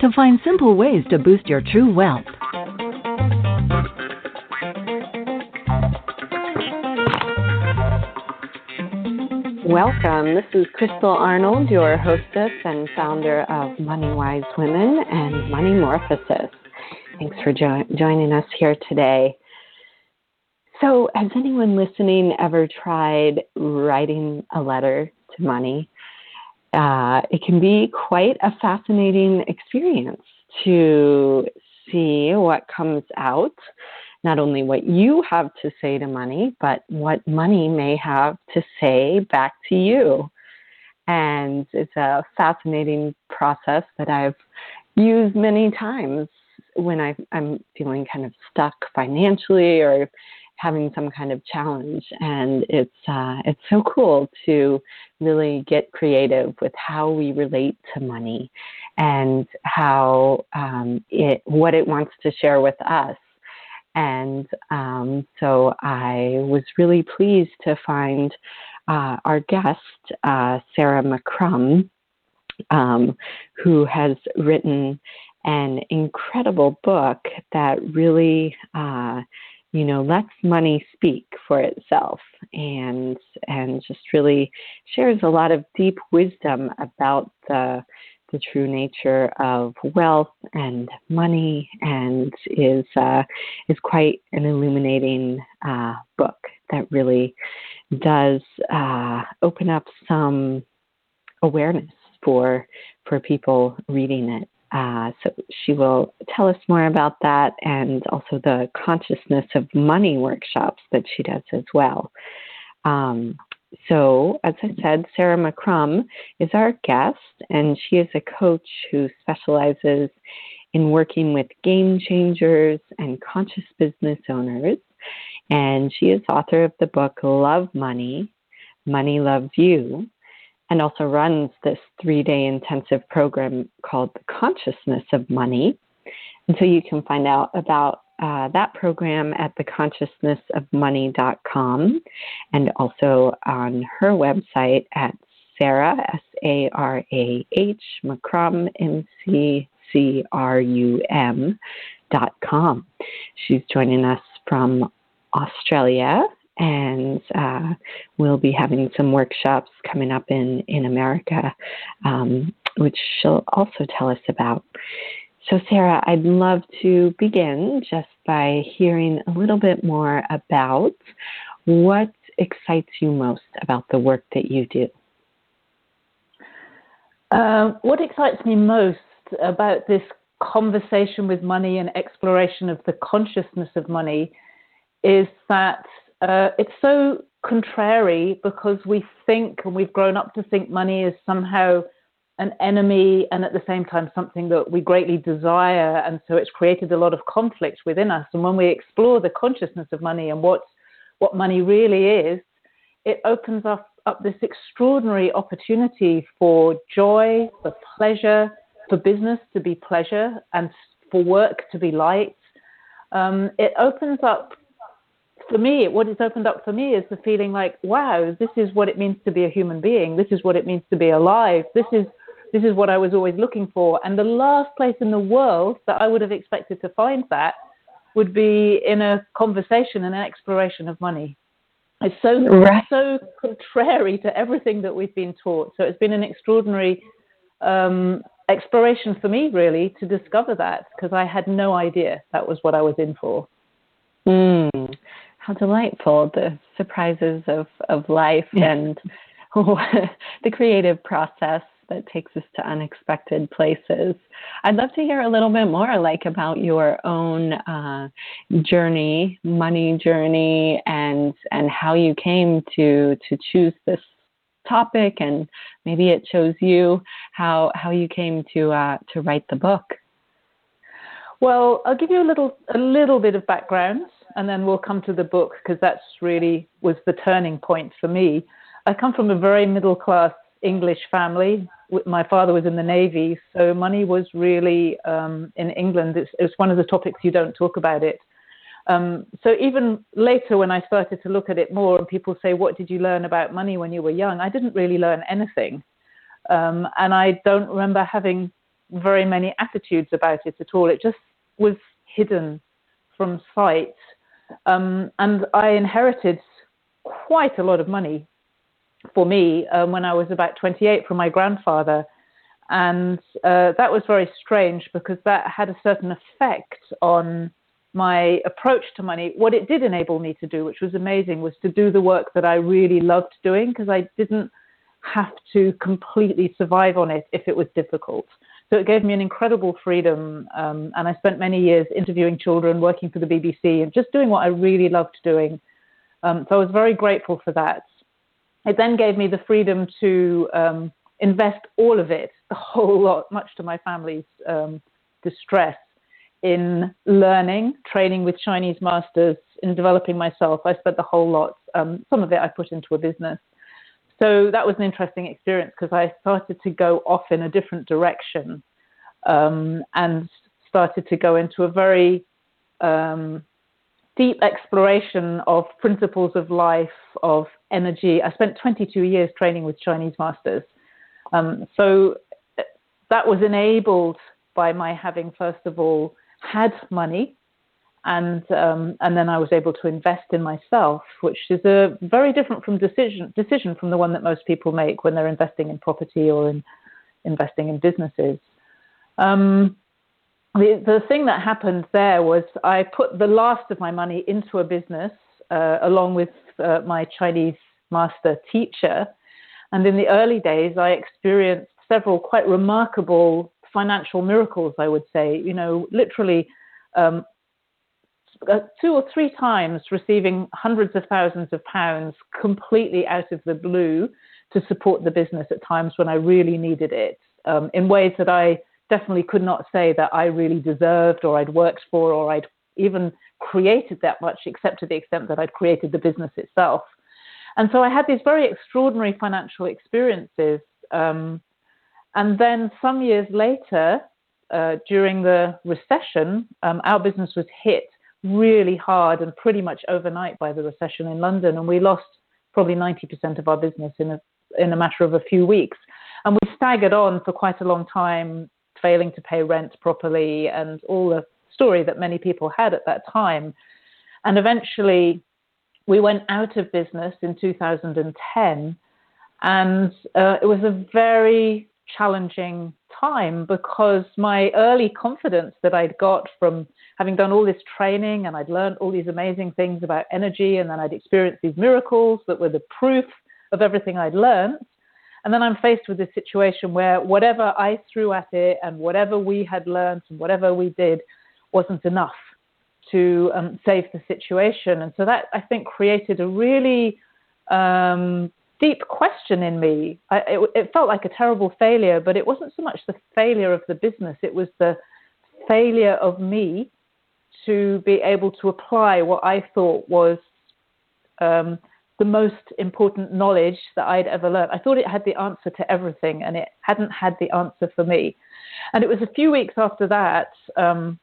To find simple ways to boost your true wealth. Welcome. This is Crystal Arnold, your hostess and founder of Money Wise Women and Money Morphosis. Thanks for jo- joining us here today. So, has anyone listening ever tried writing a letter to money? Uh, it can be quite a fascinating experience to see what comes out not only what you have to say to money, but what money may have to say back to you. And it's a fascinating process that I've used many times when I, am feeling kind of stuck financially or having some kind of challenge. And it's uh, it's so cool to really get creative with how we relate to money and how um, it what it wants to share with us and um, so I was really pleased to find uh, our guest, uh, Sarah McCrum, um, who has written an incredible book that really, uh, you know, lets money speak for itself and and just really shares a lot of deep wisdom about the the true nature of wealth and money, and is uh, is quite an illuminating uh, book that really does uh, open up some awareness for for people reading it. Uh, so she will tell us more about that, and also the consciousness of money workshops that she does as well. Um, so, as I said, Sarah McCrum is our guest, and she is a coach who specializes in working with game changers and conscious business owners. And she is author of the book Love Money, Money Loves You, and also runs this three day intensive program called The Consciousness of Money. And so you can find out about uh, that program at theconsciousnessofmoney.com and also on her website at Sarah, S A R A H, McCrum, M C C R U M dot com. She's joining us from Australia and uh, we'll be having some workshops coming up in, in America, um, which she'll also tell us about. So, Sarah, I'd love to begin just by hearing a little bit more about what excites you most about the work that you do. Uh, what excites me most about this conversation with money and exploration of the consciousness of money is that uh, it's so contrary because we think and we've grown up to think money is somehow an enemy and at the same time something that we greatly desire. And so it's created a lot of conflict within us. And when we explore the consciousness of money and what, what money really is, it opens up, up this extraordinary opportunity for joy, for pleasure, for business to be pleasure, and for work to be light. Um, it opens up for me, what it's opened up for me is the feeling like, wow, this is what it means to be a human being. This is what it means to be alive. This is this is what I was always looking for. And the last place in the world that I would have expected to find that would be in a conversation and an exploration of money. It's so right. so contrary to everything that we've been taught. So it's been an extraordinary um, exploration for me, really, to discover that because I had no idea that was what I was in for. Mm, how delightful the surprises of of life and the creative process that takes us to unexpected places. I'd love to hear a little bit more, like about your own uh, journey, money journey, and and how you came to to choose this topic, and maybe it shows you how how you came to uh, to write the book. Well, I'll give you a little a little bit of background, and then we'll come to the book because that's really was the turning point for me. I come from a very middle class English family. My father was in the Navy, so money was really um, in England. It's, it's, one of the topics you don't talk about it. Um, so even later, when I started to look at it more, and people say, "What did you learn about money when you were young?" I didn't really learn anything, um, and I don't remember having very many attitudes about it at all. It just was hidden from sight, um, and I inherited quite a lot of money for me um, when I was about 28 from my grandfather. And uh, that was very strange because that had a certain effect on my approach to money. What it did enable me to do, which was amazing, was to do the work that I really loved doing because I didn't have to completely survive on it if it was difficult. So it gave me an incredible freedom. Um, and I spent many years interviewing children, working for the BBC, and just doing what I really loved doing. Um, so I was very grateful for that. It then gave me the freedom to um, invest all of it, the whole lot, much to my family's um, distress, in learning, training with Chinese masters, in developing myself. I spent the whole lot. Um, some of it I put into a business. So that was an interesting experience because I started to go off in a different direction um, and started to go into a very um, deep exploration of principles of life, of energy. I spent 22 years training with Chinese masters. Um, so uh, that was enabled by my having, first of all, had money. And um, and then I was able to invest in myself, which is a very different from decision decision from the one that most people make when they're investing in property or in investing in businesses. Um, the, the thing that happened there was I put the last of my money into a business uh, along with uh, my Chinese master teacher. And in the early days, I experienced several quite remarkable financial miracles, I would say. You know, literally um, two or three times receiving hundreds of thousands of pounds completely out of the blue to support the business at times when I really needed it um, in ways that I definitely could not say that I really deserved or I'd worked for or I'd even created that much, except to the extent that I'd created the business itself. And so I had these very extraordinary financial experiences. Um, and then some years later, uh, during the recession, um, our business was hit really hard and pretty much overnight by the recession in London, and we lost probably 90% of our business in a in a matter of a few weeks. And we staggered on for quite a long time, failing to pay rent properly, and all the story that many people had at that time. And eventually, we went out of business in 2010, and uh, it was a very challenging time because my early confidence that I'd got from having done all this training and I'd learned all these amazing things about energy, and then I'd experienced these miracles that were the proof of everything I'd learned and then I'm faced with this situation where whatever I threw at it and whatever we had learned and whatever we did wasn't enough to um, save the situation. And so that I think created a really um, deep question in me. I, it, it, felt like a terrible failure, but it wasn't so much the failure of the business, it was the failure of me to be able to apply what I thought was um, the most important knowledge that I'd ever learned. I thought it had the answer to everything, and it hadn't had the answer for me. And it was a few weeks after that. Um,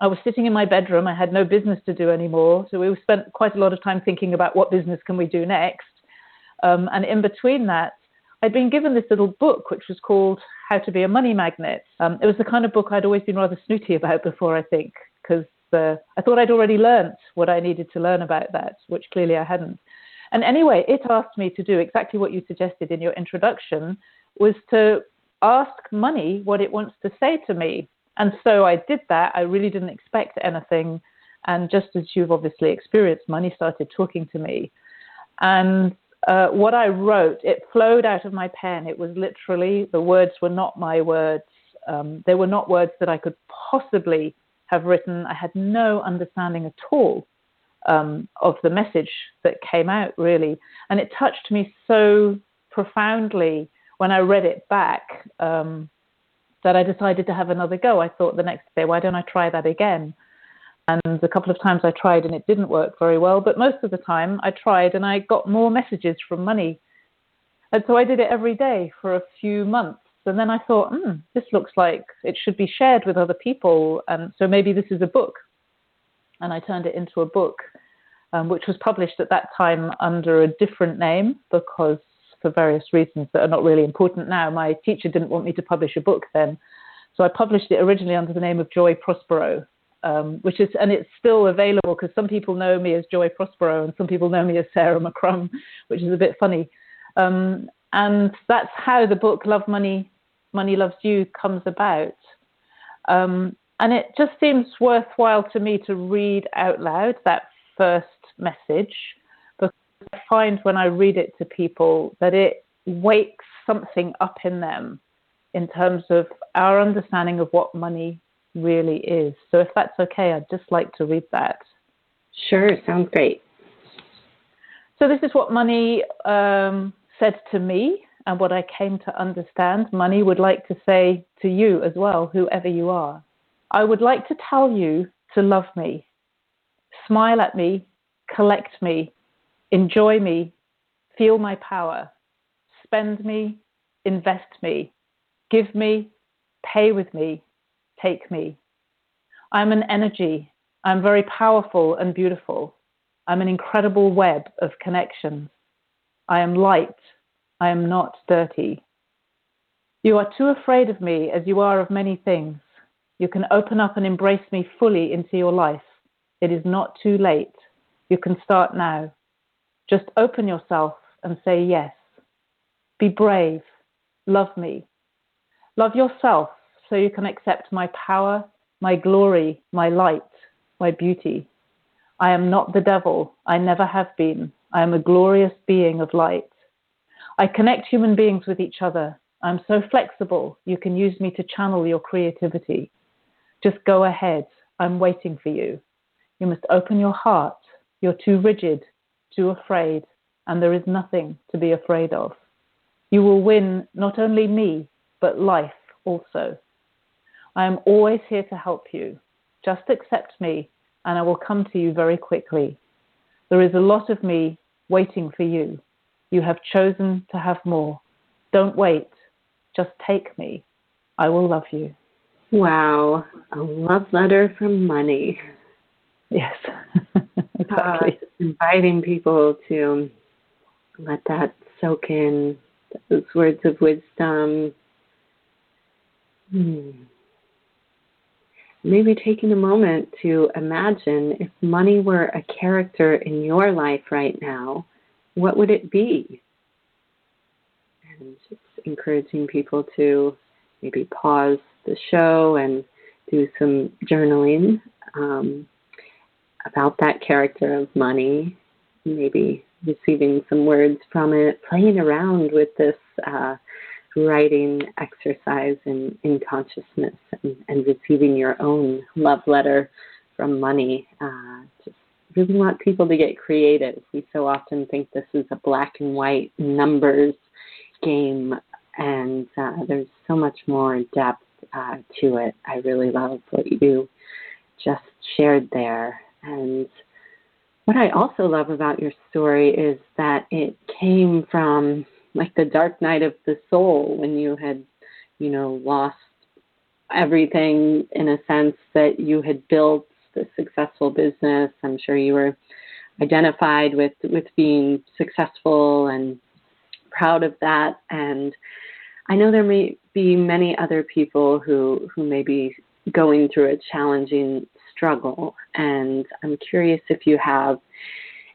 I was sitting in my bedroom. I had no business to do anymore, so we spent quite a lot of time thinking about what business can we do next. Um, and in between that, I'd been given this little book, which was called How to Be a Money Magnet. Um, it was the kind of book I'd always been rather snooty about before, I think, because uh, I thought I'd already learnt what I needed to learn about that, which clearly I hadn't. And anyway, it asked me to do exactly what you suggested in your introduction was to ask money what it wants to say to me. And so I did that. I really didn't expect anything. And just as you've obviously experienced, money started talking to me. And uh, what I wrote, it flowed out of my pen. It was literally, the words were not my words. Um, they were not words that I could possibly have written. I had no understanding at all um, of the message that came out, really. And it touched me so profoundly when I read it back um, that I decided to have another go. I thought the next day, why don't I try that again? And a couple of times I tried and it didn't work very well, but most of the time I tried and I got more messages from money. And so I did it every day for a few months. And then I thought, hmm, this looks like it should be shared with other people. And so maybe this is a book. And I turned it into a book, um, which was published at that time under a different name because, for various reasons that are not really important now, my teacher didn't want me to publish a book then. So I published it originally under the name of Joy Prospero, um, which is and it's still available because some people know me as Joy Prospero and some people know me as Sarah McCrum, which is a bit funny. Um, and that's how the book Love Money, Money Loves You comes about. Um, and it just seems worthwhile to me to read out loud that first message because I find when I read it to people that it wakes something up in them in terms of our understanding of what money really is. So if that's okay, I'd just like to read that. Sure, sounds great. So this is what money um, said to me and what I came to understand. Money would like to say to you as well, whoever you are. I would like to tell you to love me, smile at me, collect me, enjoy me, feel my power, spend me, invest me, give me, pay with me, take me. I'm an energy. I'm very powerful and beautiful. I'm an incredible web of connections. I am light. I am not dirty. You are too afraid of me as you are of many things. You can open up and embrace me fully into your life. It is not too late. You can start now. Just open yourself and say yes. Be brave. Love me. Love yourself so you can accept my power, my glory, my light, my beauty. I am not the devil. I never have been. I am a glorious being of light. I connect human beings with each other. I'm so flexible. You can use me to channel your creativity. Just go ahead. I'm waiting for you. You must open your heart. You're too rigid, too afraid, and there is nothing to be afraid of. You will win not only me, but life also. I am always here to help you. Just accept me, and I will come to you very quickly. There is a lot of me waiting for you. You have chosen to have more. Don't wait. Just take me. I will love you. Wow. A love letter from money. Yes. exactly. Uh, inviting people to let that soak in, those words of wisdom. Hmm maybe taking a moment to imagine if money were a character in your life right now, what would it be? And just encouraging people to maybe pause the show and do some journaling um, about that character of money, maybe receiving some words from it, playing around with this uh, writing exercise in, in consciousness and, and receiving your own love letter from money. Uh, just really want people to get creative. We so often think this is a black and white numbers game, and uh, there's so much more depth uh, to it. I really love what you just shared there. And what I also love about your story is that it came from like the dark night of the soul when you had, you know, lost everything in a sense that you had built the successful business. I'm sure you were identified with with being successful and proud of that and I know there may be many other people who who may be going through a challenging struggle and I'm curious if you have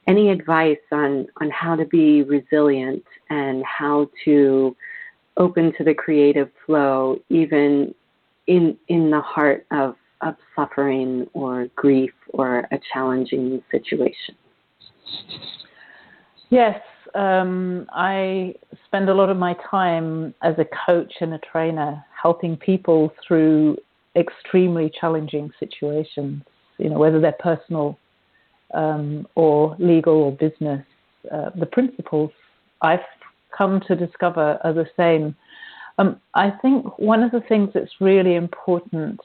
any advice on, on how to be resilient and how to open to the creative flow, even in, in the heart of, of suffering or grief or a challenging situation? Yes, um, I spend a lot of my time as a coach and a trainer helping people through extremely challenging situations, you know, whether they're personal um, or legal or business, uh, the principles I've come to discover are the same. Um, I think one of the things that's really important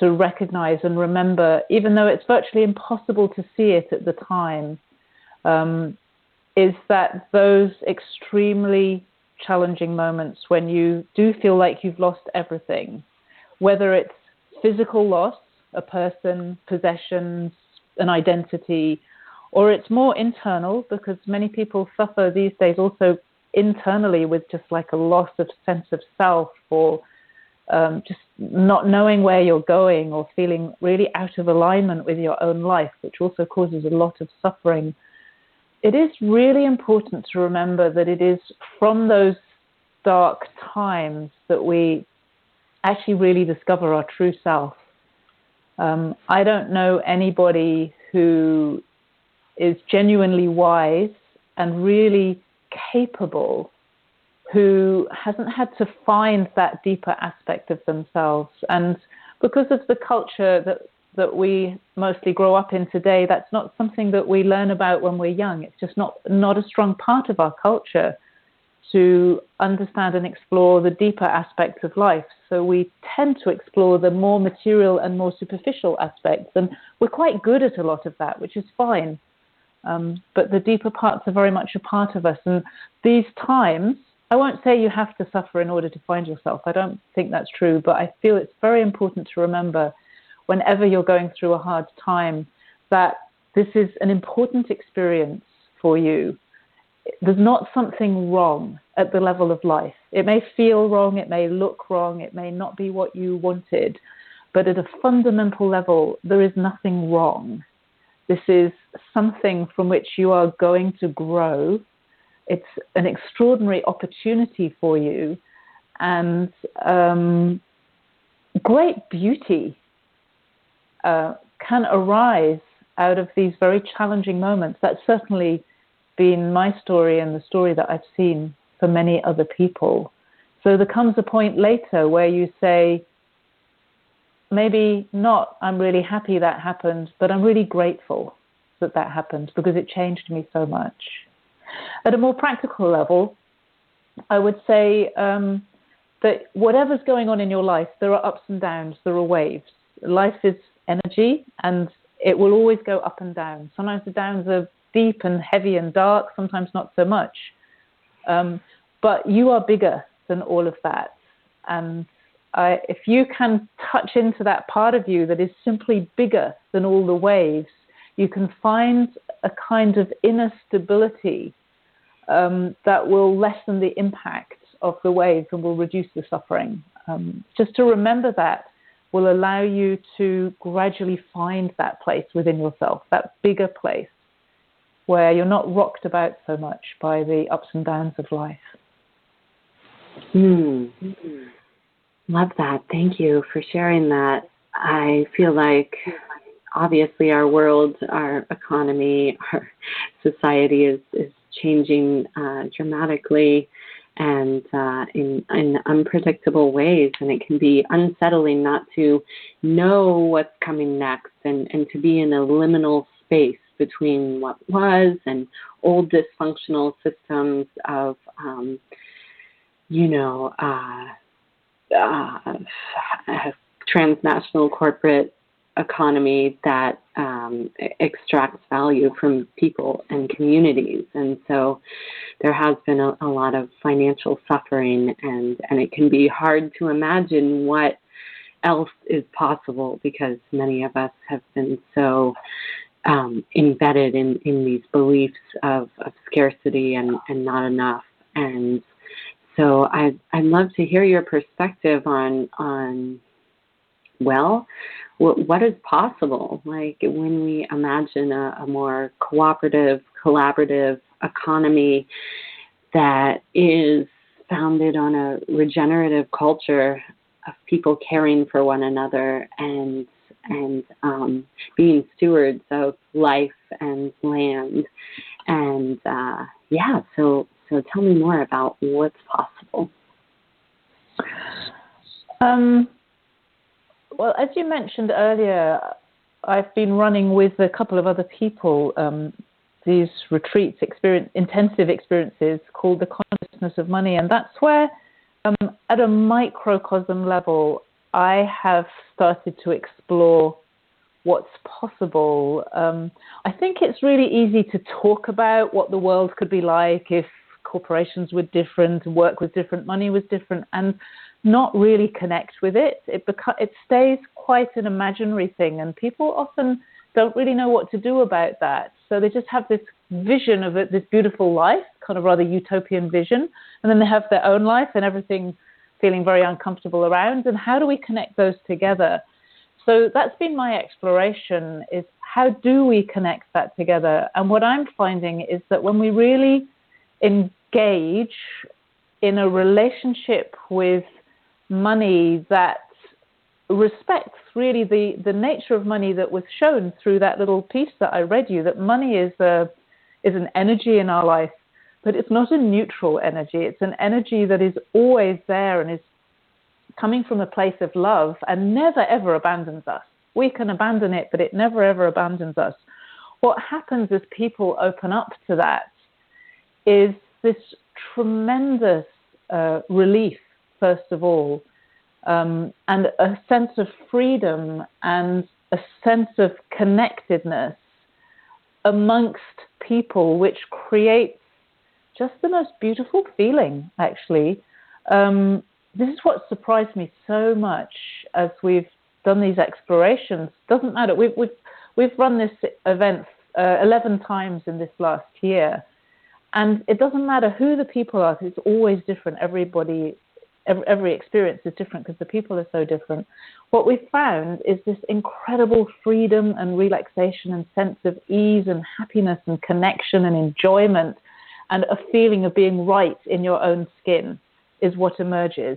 to recognize and remember, even though it's virtually impossible to see it at the time, um, is that those extremely challenging moments when you do feel like you've lost everything, whether it's physical loss, a person, possessions, an identity, or it's more internal because many people suffer these days also internally with just like a loss of sense of self or um, just not knowing where you're going or feeling really out of alignment with your own life, which also causes a lot of suffering. It is really important to remember that it is from those dark times that we actually really discover our true self. Um, I don't know anybody who is genuinely wise and really capable who hasn't had to find that deeper aspect of themselves. And because of the culture that, that we mostly grow up in today, that's not something that we learn about when we're young. It's just not, not a strong part of our culture to understand and explore the deeper aspects of life. So we tend to explore the more material and more superficial aspects. And we're quite good at a lot of that, which is fine. Um, but the deeper parts are very much a part of us. And these times, I won't say you have to suffer in order to find yourself. I don't think that's true, but I feel it's very important to remember whenever you're going through a hard time that this is an important experience for you. There's not something wrong at the level of life. It may feel wrong, it may look wrong, it may not be what you wanted, but at a fundamental level, there is nothing wrong. This is something from which you are going to grow it's an extraordinary opportunity for you and um, great beauty uh, can arise out of these very challenging moments. That's certainly been my story and the story that I've seen for many other people. So there comes a point later where you say, maybe not, I'm really happy that happened, but I'm really grateful that that happened because it changed me so much. At a more practical level, I would say um, that whatever's going on in your life, there are ups and downs, there are waves. Life is energy and it will always go up and down. Sometimes the downs are deep and heavy and dark, sometimes not so much. Um, but you are bigger than all of that. And if you can touch into that part of you that is simply bigger than all the waves, you can find a kind of inner stability um, that will lessen the impact of the waves and will reduce the suffering. Um, just to remember that will allow you to gradually find that place within yourself, that bigger place where you're not rocked about so much by the ups and downs of life. Hmm. Love that. Thank you for sharing that. I feel like obviously our world, our economy, our society is, is changing uh, dramatically and uh, in, in unpredictable ways. And it can be unsettling not to know what's coming next and, and to be in a liminal space between what was and old dysfunctional systems of, um, you know, uh, uh, transnational corporate economy that um, extracts value from people and communities. And so there has been a, a, lot of financial suffering, and, and it can be hard to imagine what else is possible because many of us have been so um, embedded in, in these beliefs of, of scarcity and, and not enough. And so I'd, I'd love to hear your perspective on, on well, what, what is possible? Like when we imagine a, a more cooperative, collaborative economy that is founded on a regenerative culture of people caring for one another and and um, being stewards of life and land. And uh, yeah, so so tell me more about what's possible. Um, well, as you mentioned earlier, I've been running with a couple of other people um, these retreats, experience, intensive experiences called the consciousness of money, and that's where, um, at a microcosm level, I have started to explore what's possible. Um, I think it's really easy to talk about what the world could be like if corporations were different, work was different, money was different, and not really connect with it. It beca- it stays quite an imaginary thing, and people often don't really know what to do about that. So they just have this vision of it, this beautiful life, kind of rather utopian vision, and then they have their own life and everything feeling very uncomfortable around. And how do we connect those together? So that's been my exploration: is how do we connect that together? And what I'm finding is that when we really engage in a relationship with money that respects really the, the nature of money that was shown through that little piece that I read you that money is a is an energy in our life, but it's not a neutral energy. It's an energy that is always there and is coming from a place of love and never ever abandons us. We can abandon it, but it never ever abandons us. What happens as people open up to that is this tremendous uh, relief, first of all, um, and a sense of freedom and a sense of connectedness amongst people, which creates just the most beautiful feeling, actually. Um, this is what surprised me so much as we've done these explorations. Doesn't matter. We've we've we've run this event uh, 11 times in this last year, and it doesn't matter who the people are. It's always different. Everybody every, every experience is different because the people are so different. What we've found is this incredible freedom and relaxation and sense of ease and happiness and connection and enjoyment and a feeling of being right in your own skin is what emerges.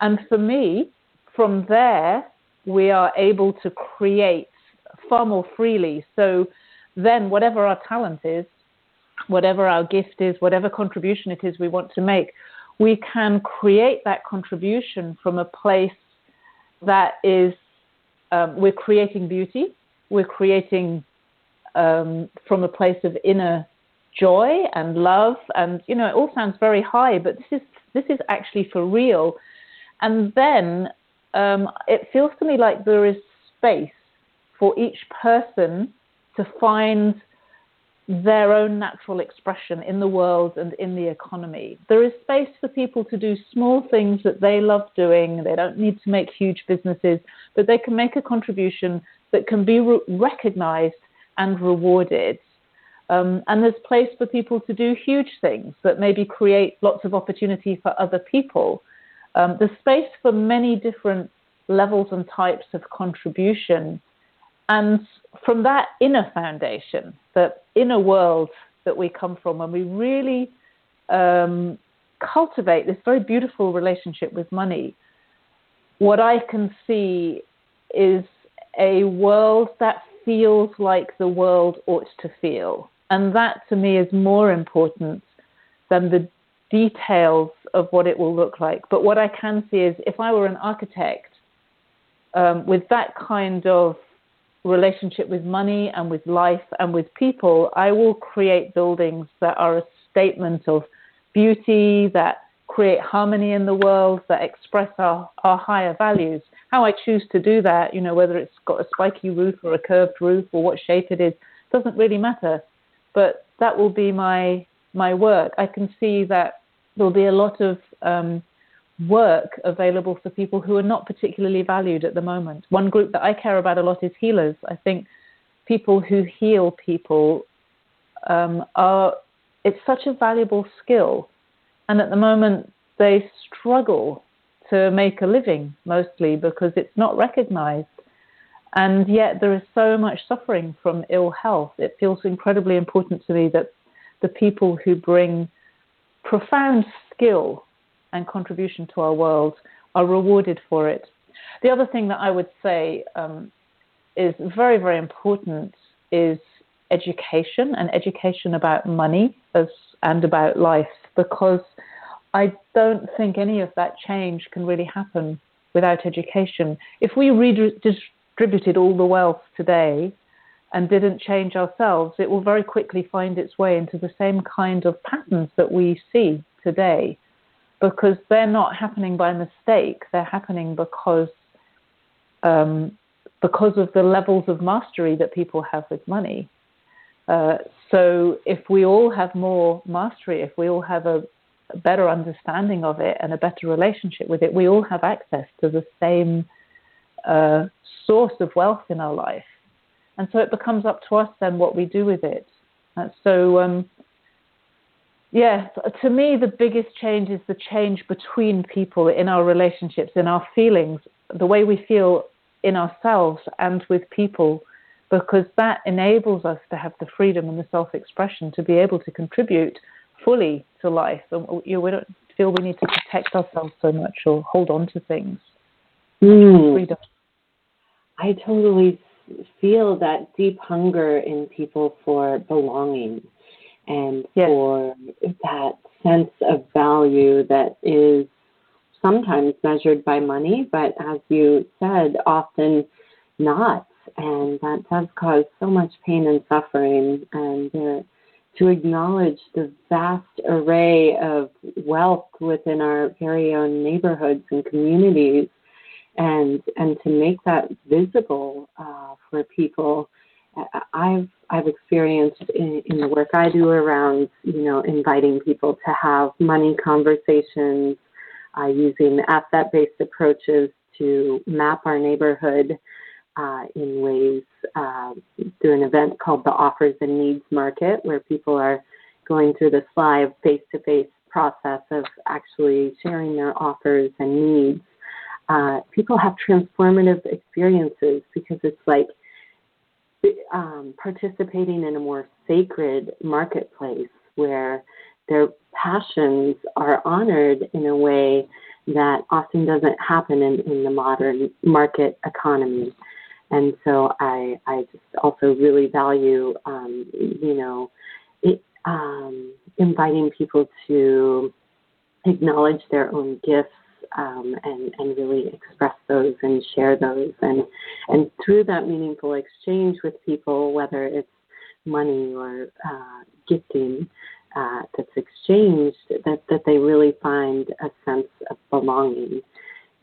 And for me, from there, we are able to create far more freely. So then, whatever our talent is, whatever our gift is, whatever contribution it is we want to make, we can create that contribution from a place that is, um, we're creating beauty, we're creating um, from a place of inner joy and love, and you know, it all sounds very high, but this is this is actually for real. And then um, it feels to me like there is space for each person to find their own natural expression in the world and in the economy. There is space for people to do small things that they love doing. They don't need to make huge businesses, but they can make a contribution that can be re- recognized and rewarded. Um, and there's place for people to do huge things that maybe create lots of opportunity for other people. Um, there's space for many different levels and types of contribution. And from that inner foundation, that inner world that we come from, when we really um, cultivate this very beautiful relationship with money, what I can see is a world that feels like the world ought to feel. And that to me is more important than the details of what it will look like. But what I can see is if I were an architect um, with that kind of relationship with money and with life and with people, I will create buildings that are a statement of beauty, that create harmony in the world, that express our, our higher values. How I choose to do that, you know, whether it's got a spiky roof or a curved roof or what shape it is, doesn't really matter. But that will be my my work. I can see that there'll be a lot of um, work available for people who are not particularly valued at the moment. One group that I care about a lot is healers. I think people who heal people um, are, it's such a valuable skill. And at the moment, they struggle to make a living mostly because it's not recognized. And yet, there is so much suffering from ill health. It feels incredibly important to me that the people who bring profound skill and contribution to our world are rewarded for it. The other thing that I would say um, is very, very important is education and education about money as, and about life because I don't think any of that change can really happen without education. If we redistributed all the wealth today, and didn't change ourselves, it will very quickly find its way into the same kind of patterns that we see today because they're not happening by mistake, they're happening because. Um, because of the levels of mastery that people have with money. Uh, so, if we all have more mastery, if we all have a, a, better understanding of it and a better relationship with it, we all have access to the same uh, source of wealth in our life. And so it becomes up to us then what we do with it. And so, um, yeah, to me, the biggest change is the change between people in our relationships, in our feelings, the way we feel in ourselves and with people because that enables us to have the freedom and the self expression to be able to contribute fully to life. And you know, we don't feel we need to protect ourselves so much or hold on to things. Mm. Freedom. I totally feel that deep hunger in people for belonging and yes. for that sense of value that is sometimes measured by money, but as you said, often not and that does cause so much pain and suffering. And uh, to acknowledge the vast array of wealth within our very own neighborhoods and communities, and and to make that visible uh, for people. I've I've experienced in, in the work I do around you know inviting people to have money conversations, uh, using asset-based approaches to map our neighborhood uh, in ways uh, through an event called the Offers and Needs Market, where people are going through this live face to face process of actually sharing their offers and needs. Uh, people have transformative experiences because it's like um, participating in a more sacred marketplace where their passions are honored in a way that often doesn't happen in, in the modern market economy. And so I, I just also really value, um, you know, it, um, inviting people to acknowledge their own gifts um, and, and really express those and share those. And, and through that meaningful exchange with people, whether it's money or uh, gifting uh, that's exchanged, that, that they really find a sense of belonging.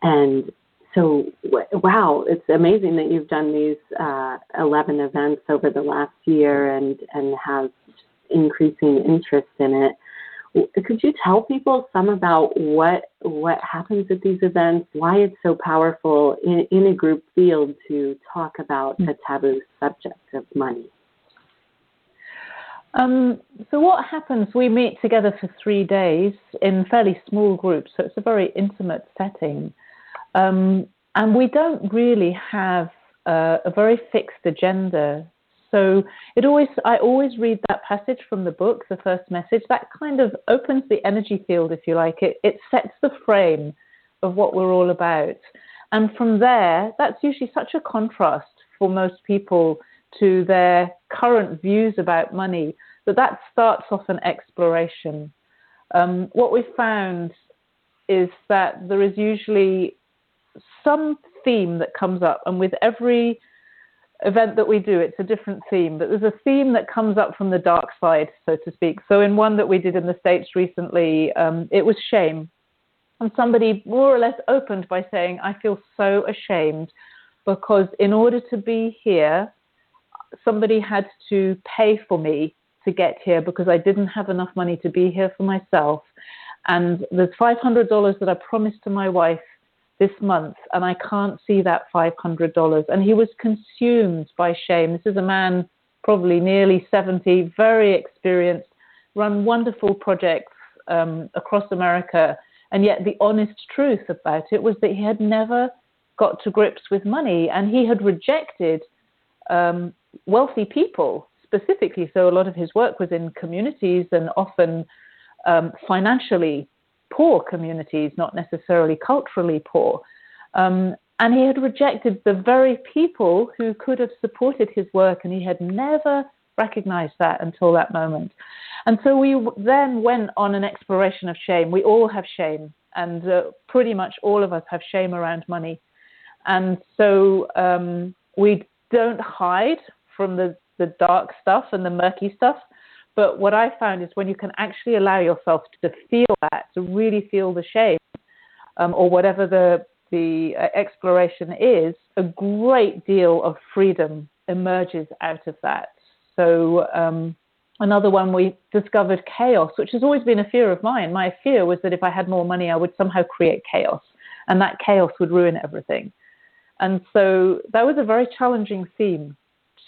And so wow, it's amazing that you've done these uh, 11 events over the last year and and have increasing interest in it. Could you tell people some about what what happens at these events, why it's so powerful in, in a group field to talk about the taboo subject of money? Um, so what happens? We meet together for three days in fairly small groups, so it's a very intimate setting. Um, and we don't really have uh, a very fixed agenda. So it always, I always read that passage from the book, the first message. That kind of opens the energy field, if you like. It it sets the frame of what we're all about, and from there, that's usually such a contrast for most people to their current views about money that that starts off an exploration. Um, what we found is that there is usually some theme that comes up, and with every event that we do, it's a different theme, but there's a theme that comes up from the dark side, so to speak. So, in one that we did in the States recently, um, it was shame. And somebody more or less opened by saying, I feel so ashamed because in order to be here, somebody had to pay for me to get here because I didn't have enough money to be here for myself. And there's $500 that I promised to my wife this month and I can't see that $500. And he was consumed by shame. This is a man, probably nearly 70, very experienced, run wonderful projects um, across America. And yet, the honest truth about it was that he had never got to grips with money and he had rejected um, wealthy people specifically. So, a lot of his work was in communities and often um, financially poor communities, not necessarily culturally poor. Um, and he had rejected the very people who could have supported his work, and he had never recognized that until that moment. And so we then went on an exploration of shame. We all have shame, and uh, pretty much all of us have shame around money. And so um, we don't hide from the, the dark stuff and the murky stuff. But what I found is when you can actually allow yourself to feel that, to really feel the shame, um, or whatever the the uh, exploration is, a great deal of freedom emerges out of that. So um, another one we discovered chaos, which has always been a fear of mine. My fear was that if I had more money, I would somehow create chaos, and that chaos would ruin everything. And so that was a very challenging theme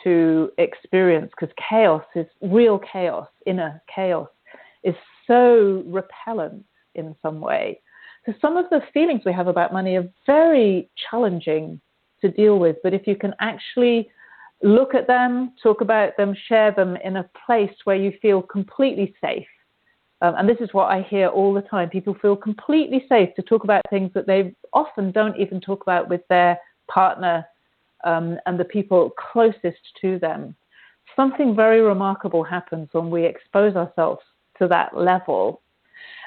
to experience because chaos is real chaos, inner chaos, is so repellent in some way. So some of the feelings we have about money are very challenging to deal with, but if you can actually look at them, talk about them, share them in a place where you feel completely safe. Um, and this is what I hear all the time. People feel completely safe to talk about things that they often don't even talk about with their partner um, and the people closest to them. Something very remarkable happens when we expose ourselves to that level.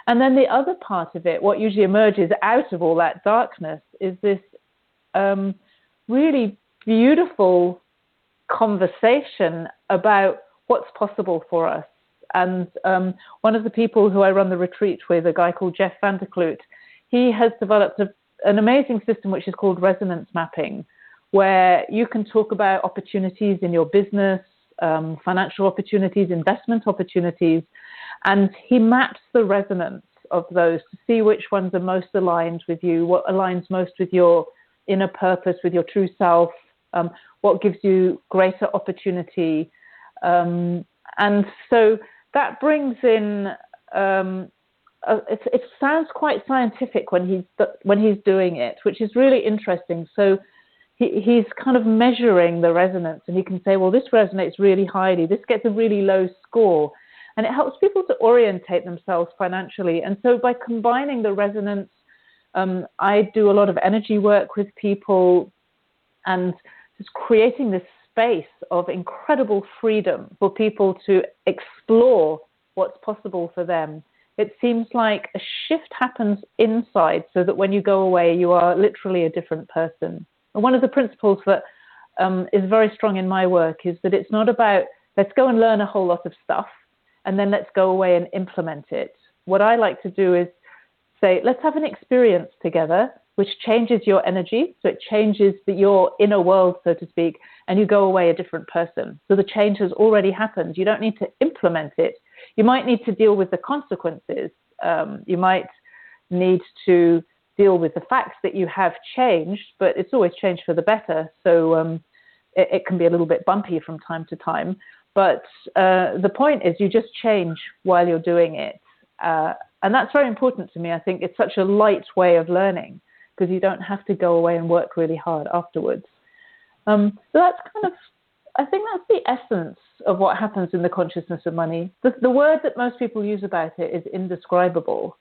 And then the other part of it, what usually emerges out of all that darkness, is this um, really beautiful conversation about what's possible for us. And um, one of the people who I run the retreat with, a guy called Jeff Van der Kloot, he has developed a, an amazing system which is called resonance mapping, where you can talk about opportunities in your business, um, financial opportunities, investment opportunities, and he maps the resonance of those to see which ones are most aligned with you, what aligns most with your inner purpose, with your true self, um, what gives you greater opportunity. Um, and so that brings in, um, it, it, sounds quite scientific when he's, when he's doing it, which is really interesting. So he, he's kind of measuring the resonance and he can say, well, this resonates really highly, this gets a really low score. And it helps people to orientate themselves financially. And so by combining the resonance, um, I do a lot of energy work with people and just creating this space of incredible freedom for people to explore what's possible for them. It seems like a shift happens inside so that when you go away, you are literally a different person. And one of the principles that um, is very strong in my work is that it's not about let's go and learn a whole lot of stuff and then let's go away and implement it. What I like to do is say, let's have an experience together which changes your energy. So it changes the, your inner world, so to speak, and you go away a different person. So the change has already happened. You don't need to implement it. You might need to deal with the consequences. Um, you might need to deal with the facts that you have changed, but it's always changed for the better. So um, it, it, can be a little bit bumpy from time to time. But uh, the point is, you just change while you're doing it. Uh, and that's very important to me. I think it's such a light way of learning because you don't have to go away and work really hard afterwards. Um, so that's kind of, I think that's the essence of what happens in the consciousness of money. The, the word that most people use about it is indescribable.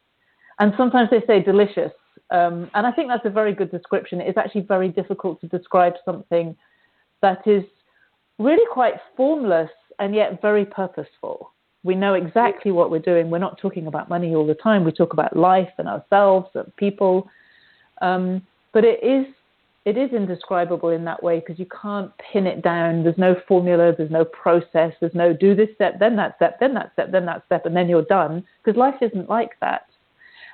And sometimes they say delicious. Um, and I think that's a very good description. It's actually very difficult to describe something that is really quite formless and yet very purposeful. We know exactly what we're doing. We're not talking about money all the time. We talk about life and ourselves and people. Um, but it is it is indescribable in that way because you can't pin it down. There's no formula, there's no process, there's no do this step, then that step, then that step, then that step, and then you're done. Because life isn't like that.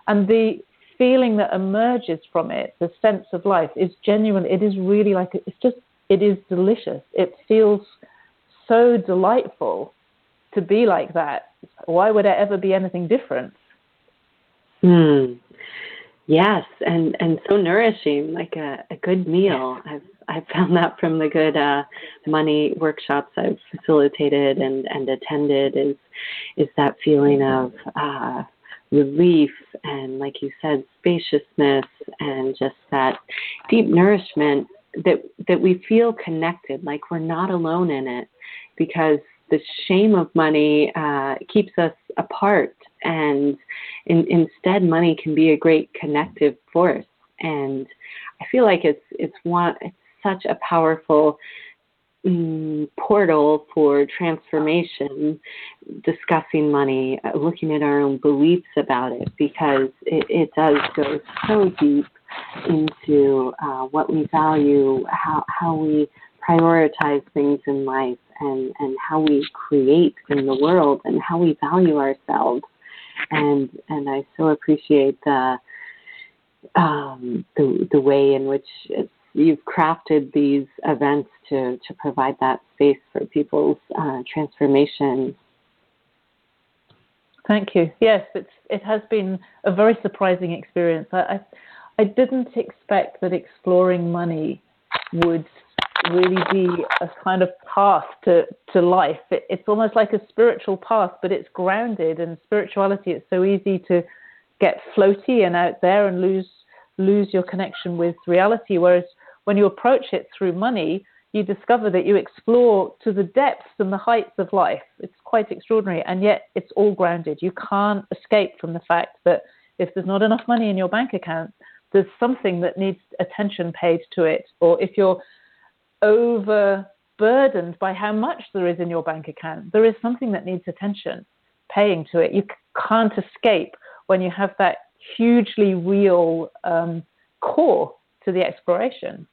And the feeling that emerges from it, the sense of life, is genuine. It is really like it's just it is delicious. It feels so delightful to be like that. Why would it ever be anything different? Hmm. Yes, and and so nourishing, like a, a good meal. I've I've found that from the good uh, money workshops I've facilitated and and attended is is that feeling of uh, relief and, like you said, spaciousness and just that deep nourishment that that we feel connected, like we're not alone in it, because the shame of money uh, keeps us apart and in, instead money can be a great connective force. And i feel like it's it's one it's such a powerful um, portal for transformation discussing money uh, looking at our own beliefs about it because it, it does go so deep into uh, what we value how how we prioritize things in life and, and how we create in the world and how we value ourselves. And and I so appreciate the um, the, the way in which you've crafted these events to, to provide that space for people's uh, transformation. Thank you. Yes, it's, it has been a very surprising experience. I, I, I didn't expect that exploring money would really be a kind of path to, to life. It, it's almost like a spiritual path, but it's grounded. And spirituality, it's so easy to get floaty and out there and lose lose your connection with reality. Whereas when you approach it through money, you discover that you explore to the depths and the heights of life. It's quite extraordinary, and yet it's all grounded. You can't escape from the fact that if there's not enough money in your bank account, there's something that needs attention paid to it. Or if you're overburdened by how much there is in your bank account, there is something that needs attention paying to it. You can't escape when you have that hugely real um, core to the exploration.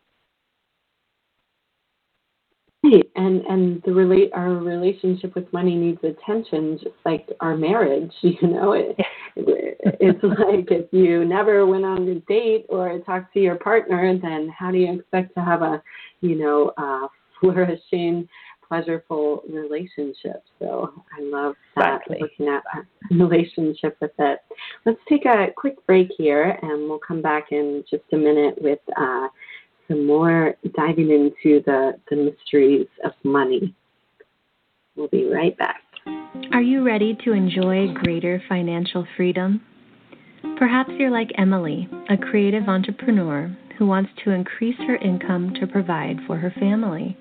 Right, and and the relate our relationship with money needs attention, just like our marriage. You know, it, it's like if you never went on a date or talked to your partner, then how do you expect to have a, you know, uh, flourishing, pleasurable relationship? So I love that exactly. looking at our relationship with it. Let's take a quick break here, and we'll come back in just a minute with. Uh, some more diving into the, the mysteries of money. We'll be right back. Are you ready to enjoy greater financial freedom? Perhaps you're like Emily, a creative entrepreneur who wants to increase her income to provide for her family.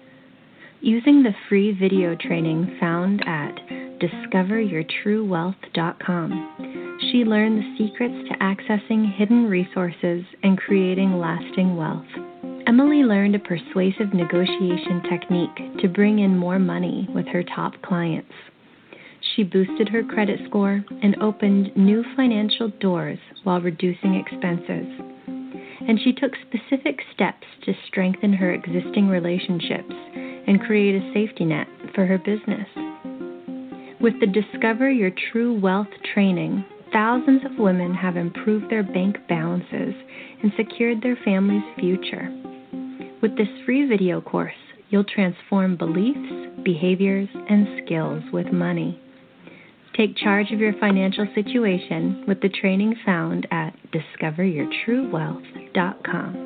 Using the free video training found at discoveryourtruewealth.com, she learned the secrets to accessing hidden resources and creating lasting wealth. Emily learned a persuasive negotiation technique to bring in more money with her top clients. She boosted her credit score and opened new financial doors while reducing expenses. And she took specific steps to strengthen her existing relationships and create a safety net for her business. With the Discover Your True Wealth training, thousands of women have improved their bank balances and secured their family's future. With this free video course, you'll transform beliefs, behaviors, and skills with money. Take charge of your financial situation with the training found at discoveryourtruewealth.com.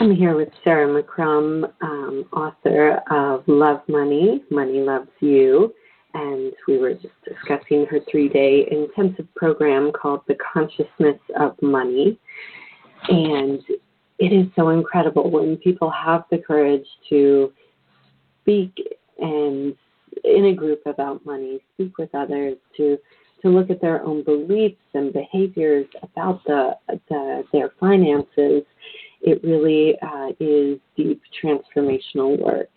I'm here with Sarah McCrum, um, author of Love Money, Money Loves You, and we were just discussing her three day intensive program called The Consciousness of Money. And it is so incredible when people have the courage to speak and in a group about money, speak with others, to to look at their own beliefs and behaviors about the, the their finances. It really uh, is deep transformational work,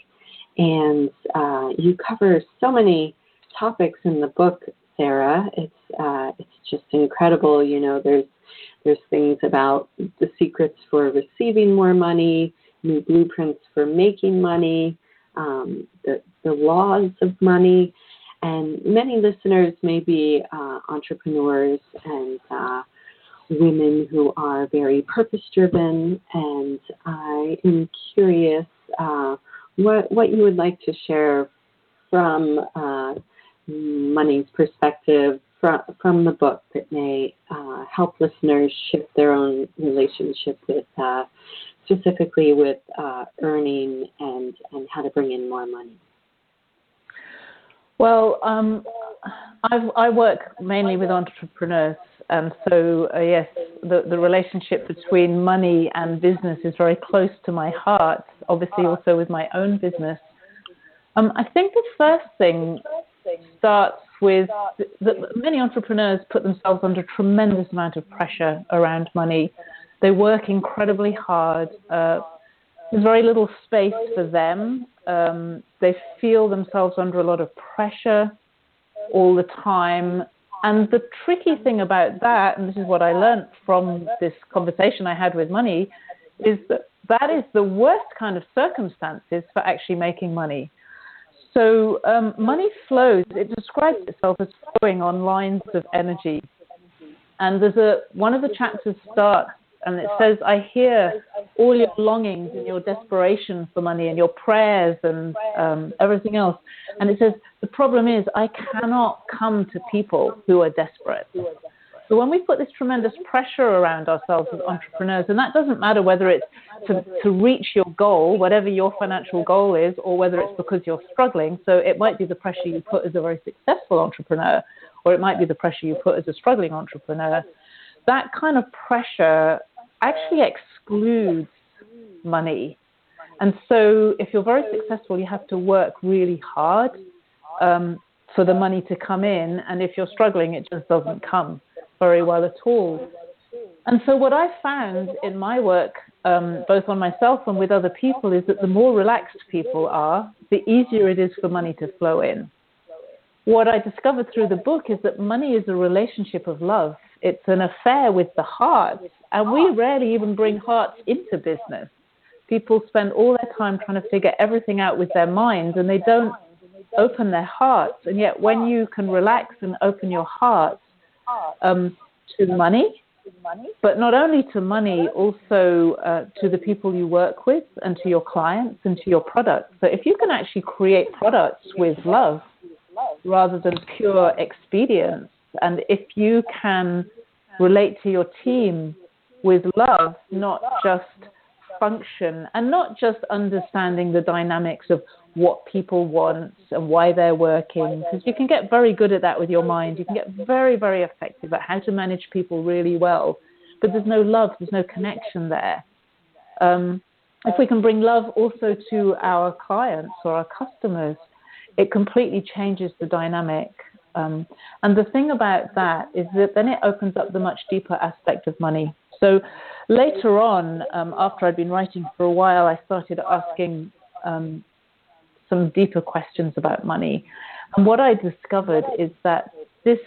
and uh, you cover so many topics in the book, Sarah. It's uh, it's just incredible. You know, there's there's things about the secrets for receiving more money, new blueprints for making money, um, the, the laws of money. And many listeners may be uh, entrepreneurs and uh, women who are very purpose driven. And I am curious uh, what, what you would like to share from uh, money's perspective from, from the book that may uh, help listeners shift their own relationship with, uh, specifically with uh, earning and, and how to bring in more money? Well, um, i work mainly with entrepreneurs, and so uh, yes, the, the relationship between money and business is very close to my heart. Obviously, also with my own business. Um, I think the first thing starts with that many entrepreneurs put themselves under tremendous amount of pressure around money. They work incredibly hard. Uh, there's very little space for them. Um, they feel themselves under a lot of pressure all the time. And the tricky thing about that, and this is what I learned from this conversation I had with money, is that that is the worst kind of circumstances for actually making money. So um, money flows. It describes itself as flowing on lines of energy. And there's a one of the chapters starts and it says, I hear all your longings and your desperation for money and your prayers and um, everything else. And it says, the problem is I cannot come to people who are desperate. So when we put this tremendous pressure around ourselves as entrepreneurs, and that doesn't matter whether it's to, to reach your goal, whatever your financial goal is, or whether it's because you're struggling. So it might be the pressure you put as a very successful entrepreneur, or it might be the pressure you put as a struggling entrepreneur. That kind of pressure actually excludes money. And so if you're very successful, you have to work really hard um, for the money to come in. And if you're struggling, it just doesn't come very well at all. And so, what I found in my work, um, both on myself and with other people, is that the more relaxed people are, the easier it is for money to flow in. What I discovered through the book is that money is a relationship of love. It's an affair with the heart, and we rarely even bring hearts into business. People spend all their time trying to figure everything out with their minds, and they don't open their hearts. And yet, when you can relax and open your heart, um, to money, but not only to money, also uh, to the people you work with and to your clients and to your products. So if you can actually create products with love rather than pure expedience, and if you can relate to your team with love, not just function, and not just understanding the dynamics of what people want and why they're working because you can get very good at that with your mind. You can get very very effective at how to manage people really well but there's no love there's no connection there. Um, if we can bring love also to our clients or our customers it completely changes the dynamic. Um, and the thing about that is that then it opens up the much deeper aspect of money so later on um, after i'd been writing for a while i started asking um, some deeper questions about money. And what I discovered is that this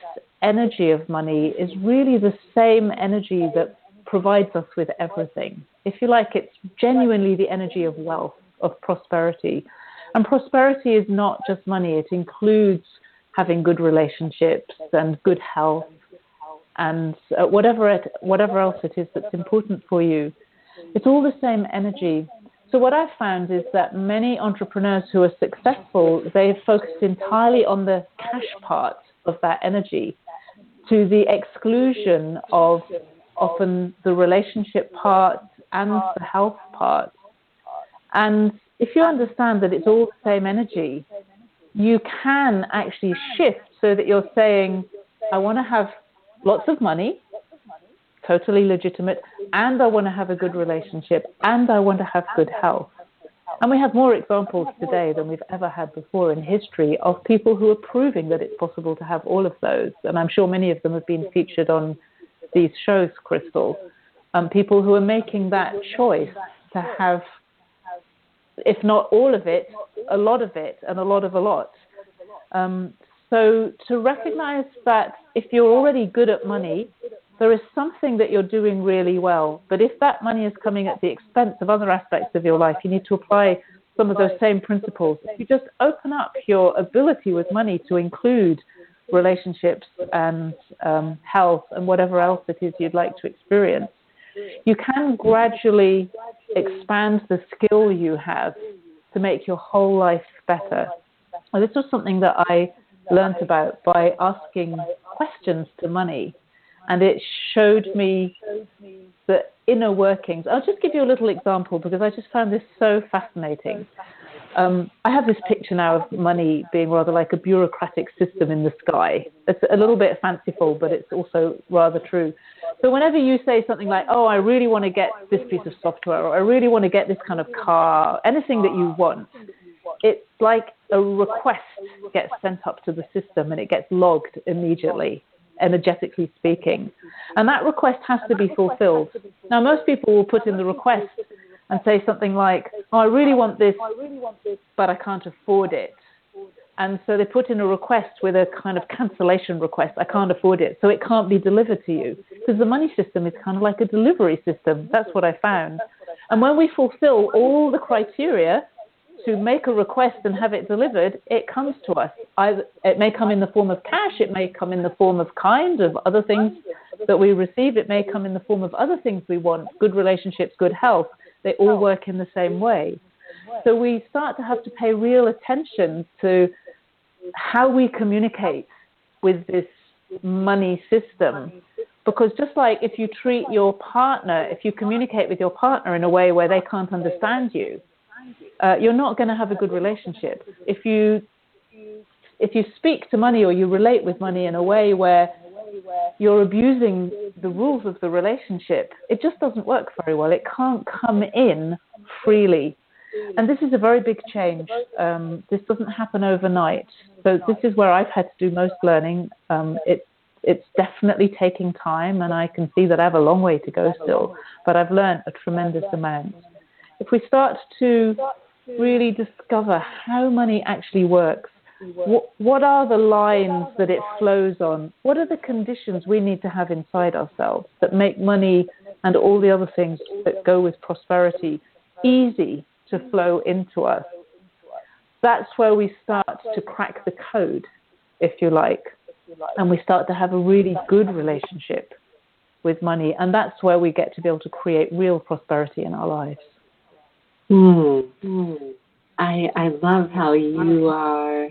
energy of money is really the same energy that provides us with everything. If you like, it's genuinely the energy of wealth, of prosperity. And prosperity is not just money, it includes having good relationships and good health and uh, whatever, it, whatever else it is that's important for you. It's all the same energy. So what I've found is that many entrepreneurs who are successful, they've focused entirely on the cash part of that energy to the exclusion of often the relationship part and the health part. And if you understand that it's all the same energy, you can actually shift so that you're saying, I want to have lots of money, totally legitimate, and I want to have a good relationship, and I want to have good health. And we have more examples today than we've ever had before in history of people who are proving that it's possible to have all of those. And I'm sure many of them have been featured on these shows, Crystal. Um, people who are making that choice to have, if not all of it, a lot of it, and a lot of a lot. Um, so to recognize that if you're already good at money, there is something that you're doing really well. But if that money is coming at the expense of other aspects of your life, you need to apply some of those same principles. If you just open up your ability with money to include relationships and um, health and whatever else it is you'd like to experience, you can gradually expand the skill you have to make your whole life better. Well, this was something that I learned about by asking questions to money and it showed me the inner workings. I'll just give you a little example because I just found this so fascinating. Um, I have this picture now of money being rather like a bureaucratic system in the sky. It's a little bit fanciful, but it's also rather true. So whenever you say something like, "Oh, I really want to get this piece of software," or "I really want to get this kind of car," anything that you want, it's like a request gets sent up to the system and it gets logged immediately energetically speaking. And that request has to be fulfilled. Now, most people will put in the request and say something like, Oh, I really want this, but I can't afford it. And so they put in a request with a kind of cancellation request. I can't afford it. So it can't be delivered to you. Because the money system is kind of like a delivery system. That's what I found. And when we fulfill all the criteria to make a request and have it delivered, it comes to us. Either, it may come in the form of cash, it may come in the form of kind, of other things that we receive, it may come in the form of other things we want, good relationships, good health. They all work in the same way. So we start to have to pay real attention to how we communicate with this money system. Because just like if you treat your partner, if you communicate with your partner in a way where they can't understand you, uh, you're not going to have a good relationship. If you if you speak to money or you relate with money in a way where you're abusing the rules of the relationship, it just doesn't work very well. It can't come in freely. And this is a very big change. Um, this doesn't happen overnight. So this is where I've had to do most learning. Um, it, it's definitely taking time, and I can see that I have a long way to go still. But I've learned a tremendous amount. If we start to really discover how money actually works, what, what are the lines that it flows on? What are the conditions we need to have inside ourselves that make money and all the other things that go with prosperity easy to flow into us? That's where we start to crack the code, if you like, and we start to have a really good relationship with money. And that's where we get to be able to create real prosperity in our lives. Mm. I I love how you are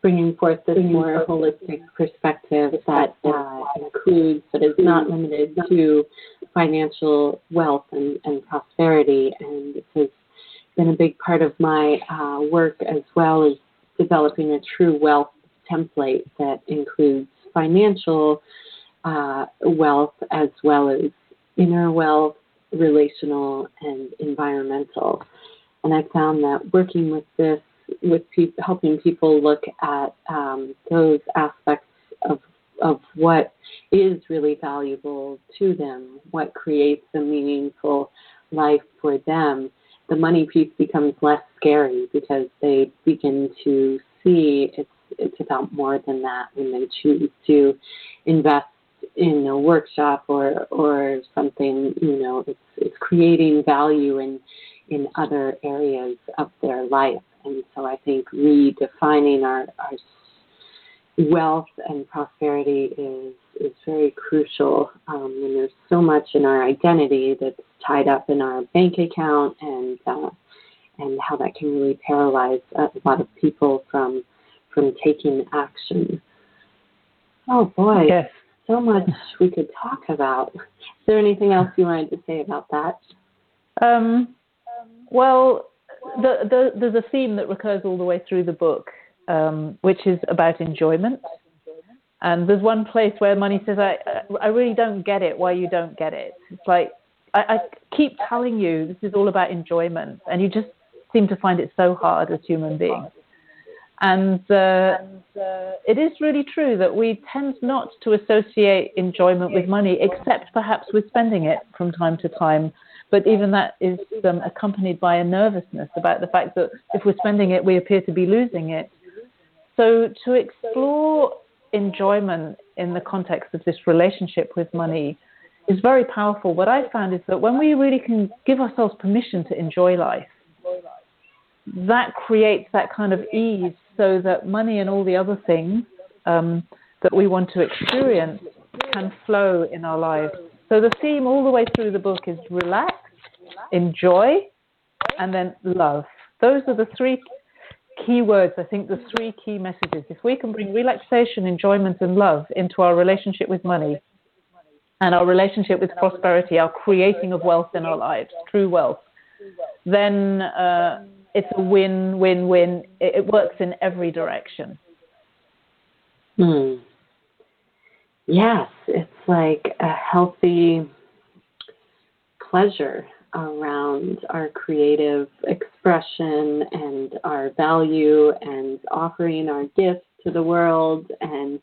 bringing forth this more holistic perspective that uh, includes but is not limited to financial wealth and, and prosperity. And it has been a big part of my uh, work as well as developing a true wealth template that includes financial uh, wealth as well as inner wealth, relational, and environmental. And I found that working with this, with pe- helping people look at um, those aspects of of what is really valuable to them, what creates a meaningful life for them, the money piece becomes less scary because they begin to see it's it's about more than that when they choose to invest in a workshop or or something you know it's it's creating value in in other areas of their life. And so i think redefining our our wealth and prosperity is is very crucial. Um, and there's so much in our identity that's tied up in our bank account and uh, and how that can really paralyze a lot of people from from taking action. Oh boy. Yes so much we could talk about. Is there anything else you wanted to say about that? Um, well, the, the, there's a theme that recurs all the way through the book, um, which is about enjoyment. And there's one place where money says, I, I really don't get it why you don't get it. It's like, I, I keep telling you this is all about enjoyment, and you just seem to find it so hard as human beings. And, uh, it is really true that we tend not to associate enjoyment with money, except perhaps with spending it from time to time. But even that is um, accompanied by a nervousness about the fact that if we're spending it, we appear to be losing it. So to explore enjoyment in the context of this relationship with money is very powerful. What I found is that when we really can give ourselves permission to enjoy life, that creates that kind of ease so that money and all the other things um, that we want to experience can flow in our lives. So the theme all the way through the book is relax, enjoy, and then love. Those are the three key words, I think, the three key messages. If we can bring relaxation, enjoyment, and love into our relationship with money and our relationship with prosperity, our creating of wealth in our lives, true wealth, then uh, it's a win, win, win. It, it works in every direction. Hmm. Yes, it's like a healthy pleasure around our creative expression and our value and offering our gifts to the world and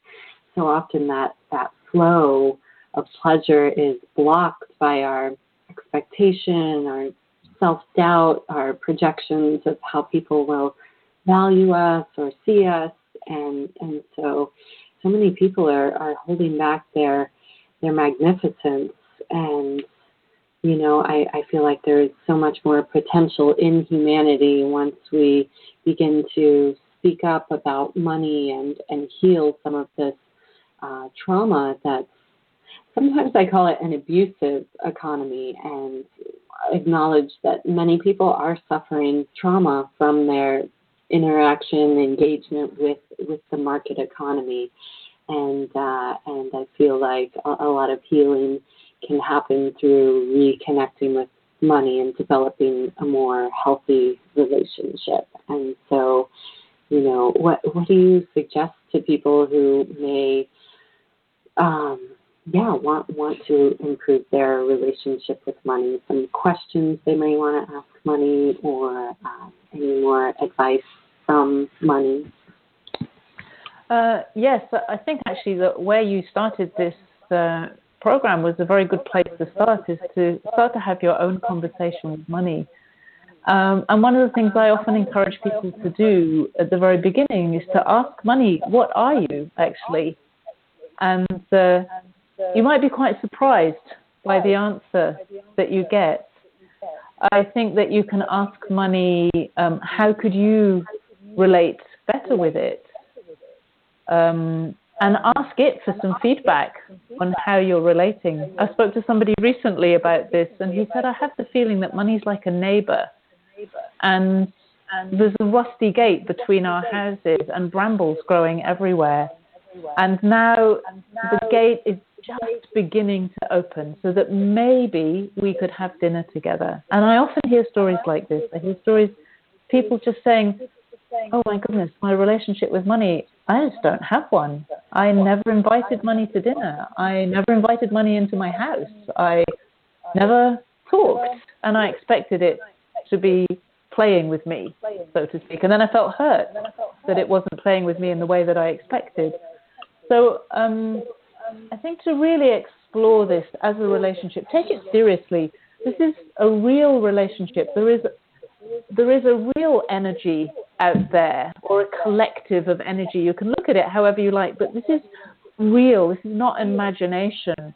so often that that flow of pleasure is blocked by our expectation our self doubt, our projections of how people will value us or see us, and and so so many people are, are holding back their their magnificence. And you know, I, I feel like there is so much more potential in humanity once we begin to speak up about money and, and heal some of this uh, trauma that's sometimes I call it an abusive economy and acknowledge that many people are suffering trauma from their interaction engagement with with the market economy and uh, and I feel like a, a lot of healing can happen through reconnecting with money and developing a more healthy relationship. And so, you know, what what do you suggest to people who may, um, yeah, want want to improve their relationship with money? Some questions they may want to ask money, or uh, any more advice from money. Uh, yes, I think actually that where you started this uh, program was a very good place to start, is to start to have your own conversation with money. Um, and one of the things I often encourage people to do at the very beginning is to ask money, what are you actually? And uh, you might be quite surprised by the answer that you get. I think that you can ask money, um, how could you relate better with it? Um, and ask it for some feedback on how you're relating. I spoke to somebody recently about this, and he said, I have the feeling that money's like a neighbor, and, and there's a rusty gate between our houses and brambles growing everywhere. And now the gate is just beginning to open so that maybe we could have dinner together. And I often hear stories like this. I hear stories, people just saying, Oh my goodness, my relationship with money, I just don't have one. I never invited money to dinner. I never invited money into my house. I never talked, and I expected it to be playing with me, so to speak. And then I felt hurt that it wasn't playing with me in the way that I expected. So um, I think to really explore this as a relationship, take it seriously. This is a real relationship. There is there is a real energy out there or a collective of energy. You can look at it however you like, but this is real. This is not imagination.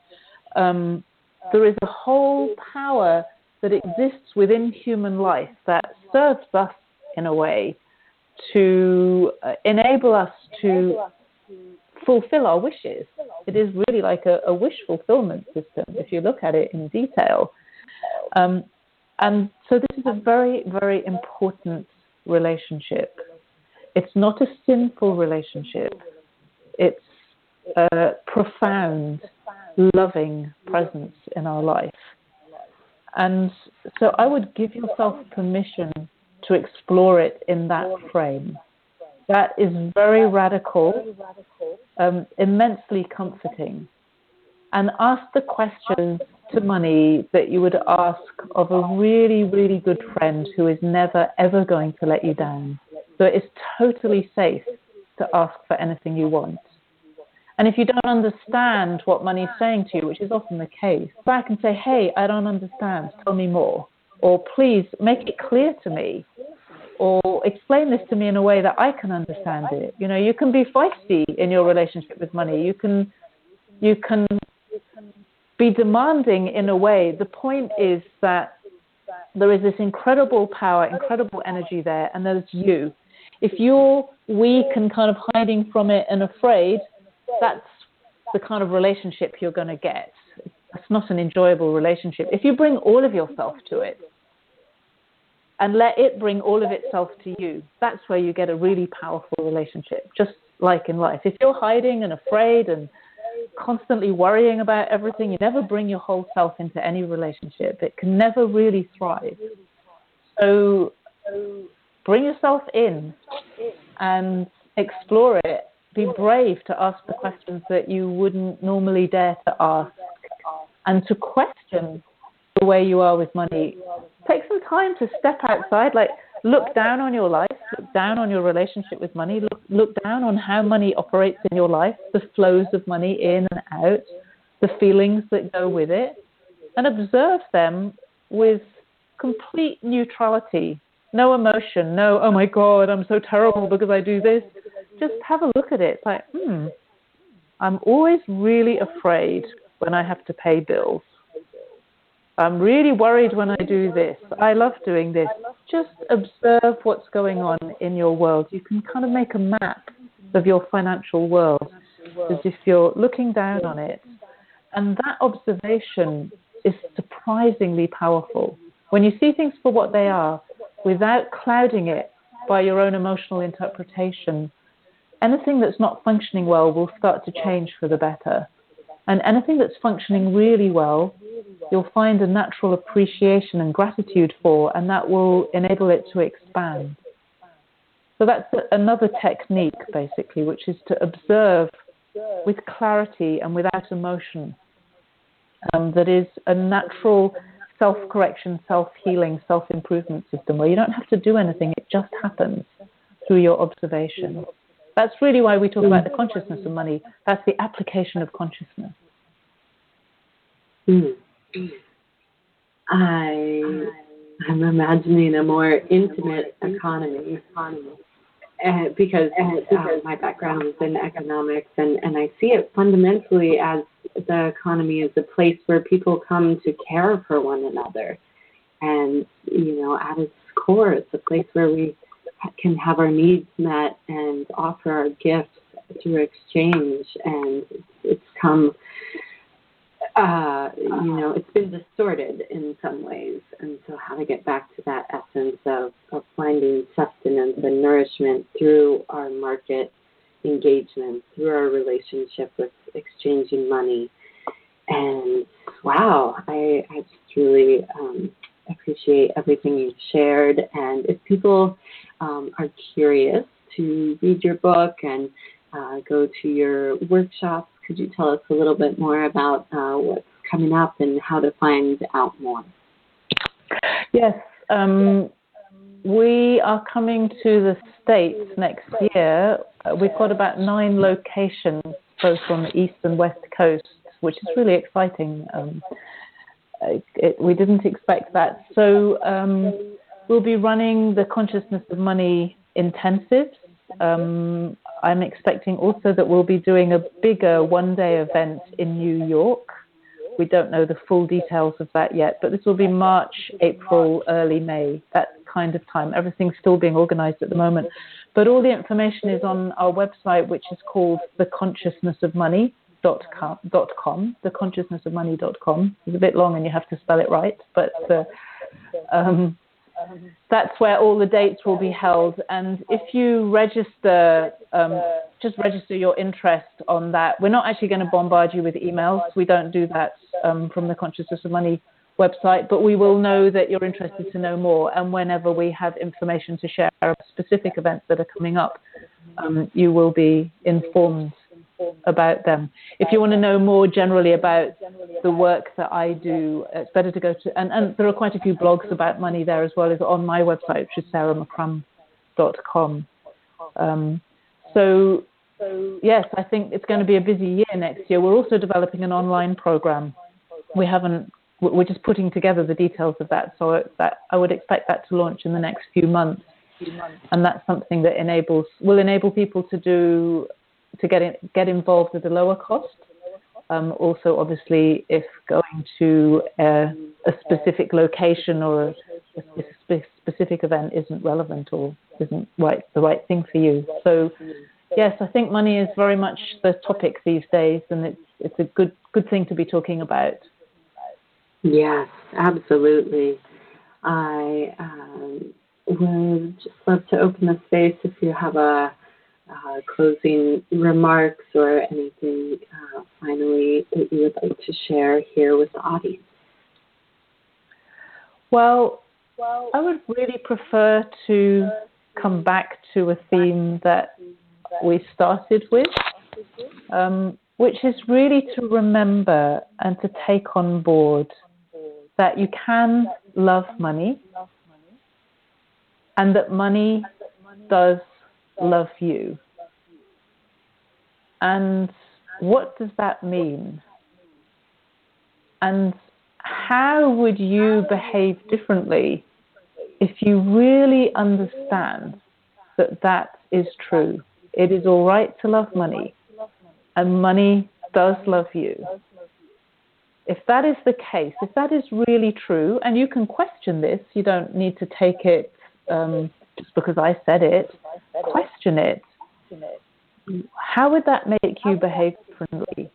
Um, there is a whole power that exists within human life that serves us in a way to uh, enable us to fulfill our wishes. It is really like a, a wish fulfillment system if you look at it in detail. Um, and so this is a very, very important relationship. It's not a sinful relationship. It's a profound, loving presence in our life. And so I would give yourself permission to explore it in that frame. That is very radical, um, immensely comforting. And ask the questions to money that you would ask of a really, really good friend who is never, ever going to let you down. So it is totally safe to ask for anything you want. And if you don't understand what money is saying to you, which is often the case, back and say, hey, I don't understand, tell me more. Or please make it clear to me. Or explain this to me in a way that I can understand it. You know, you can be feisty in your relationship with money. You can you can be demanding in a way. The point is that there is this incredible power, incredible energy there, and there's you. If you're weak and kind of hiding from it and afraid, that's the kind of relationship you're going to get. It's not an enjoyable relationship. If you bring all of yourself to it and let it bring all of itself to you, that's where you get a really powerful relationship, just like in life. If you're hiding and afraid and constantly worrying about everything. You never bring your whole self into any relationship. It can never really thrive. So bring yourself in and explore it. Be brave to ask the questions that you wouldn't normally dare to ask and to question the way you are with money. Take some time to step outside. Like, look down on your life, look down on your relationship with money, look, look down on how money operates in your life, the flows of money in and out, the feelings that go with it, and observe them with complete neutrality. No emotion, no, oh my God, I'm so terrible because I do this. Just have a look at it. It's like, hmm, I'm always really afraid when I have to pay bills. I'm really worried when I do this. I love doing this. Just observe what's going on in your world. You can kind of make a map of your financial world as if you're looking down on it. And that observation is surprisingly powerful. When you see things for what they are, without clouding it by your own emotional interpretation, anything that's not functioning well will start to change for the better. And anything that's functioning really well, you'll find a natural appreciation and gratitude for, and that will enable it to expand. So that's another technique, basically, which is to observe with clarity and without emotion. Um, that is a natural self correction, self healing, self improvement system where you don't have to do anything, it just happens through your observation. That's really why we talk about the consciousness of money. That's the application of consciousness. Mm. I I'm imagining a more intimate economy, uh, because uh, my background is in economics, and and I see it fundamentally as the economy is a place where people come to care for one another, and you know, at its core, it's a place where we can have our needs met and offer our gifts through exchange. And it's come, uh, you know, it's been distorted in some ways. And so, how to get back to that essence of, of finding sustenance and nourishment through our market engagement, through our relationship with exchanging money. And wow, I, I just really um, appreciate everything you've shared. And if people um, are curious to read your book and uh, go to your workshops, could you tell us a little bit more about uh, what's coming up and how to find out more? Yes. Um, we are coming to the States next year. Uh, we've got about nine locations, both on the east and west coast, which is really exciting. Um, it, we didn't expect that. So um, we'll be running the Consciousness of Money intensives. Um, I'm expecting also that we'll be doing a bigger one day event in New York. We don't know the full details of that yet, but this will be March, April, early May, that kind of time. Everything's still being organized at the moment. But all the information is on our website, which is called The Consciousness of Money dot com, dot com the consciousness of money dot com. It's a bit long and you have to spell it right but uh, um, that's where all the dates will be held. And if you register um, just register your interest on that. We're not actually going to bombard you with emails. We don't do that um, from the consciousness of money website but we will know that you're interested to know more. And whenever we have information to share specific events that are coming up um, you will be informed about them. If you want to know more generally about the work that I do, it's better to go to, and, and there are quite a few blogs about money there as well as on my website, which is sarahmccrum.com. Um, so, yes, I think it's going to be a busy year next year. We're also developing an online program. We haven't, we're just putting together the details of that. So that I would expect that to launch in the next few months. And that's something that enables will enable people to do to get in, get involved at a lower cost. Um, also, obviously, if going to a, a specific location or a, a, specific event isn't relevant or isn't right, the right thing for you. So, yes, I think money is very much the topic these days, and it's it's a good good thing to be talking about. Yes, absolutely. I um, would just love to open the space if you have a uh, closing remarks or anything uh, finally that you would like to share here with the audience? Well, well I would really prefer to come back to a theme that we started with, um, which is really to remember and to take on board that you can love money and that money does love you. And what does that mean? And how would you behave differently if you really understand that that is true? It is all right to love money, and money does love you. if that is the case, if that is really true, and you can question this, you don't need to take it um, just because I said it, question it. How would that make you behave differently?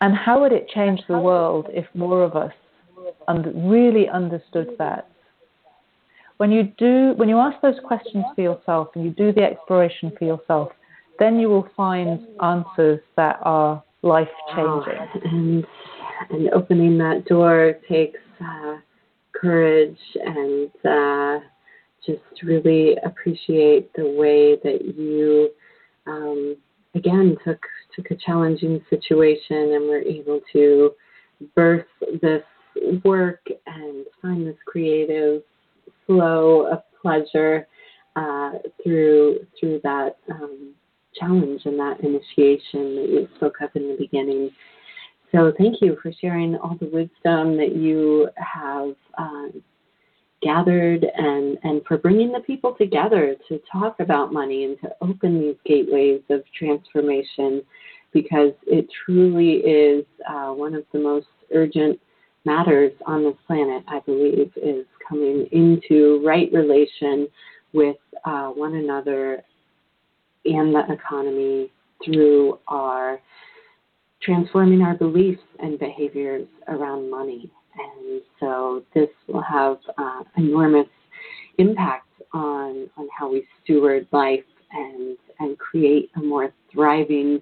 And how would it change the world if more of us really understood that? When you do, when you ask those questions for yourself and you do the exploration for yourself, then you will find answers that are life changing. Oh, and and opening that door takes uh, courage and uh, just really appreciate the way that you um, again took took a challenging situation and were able to birth this work and find this creative flow of pleasure uh, through through that um, challenge and that initiation that you spoke of in the beginning. So thank you for sharing all the wisdom that you have uh, gathered and, and for bringing the people together to talk about money and to open these gateways of transformation because it truly is uh, one of the most urgent matters on this planet, I believe, is coming into right relation with uh, one another and the economy through our transforming our beliefs and behaviors around money. And so this will have uh, enormous impact on, on how we steward life and, and create a more thriving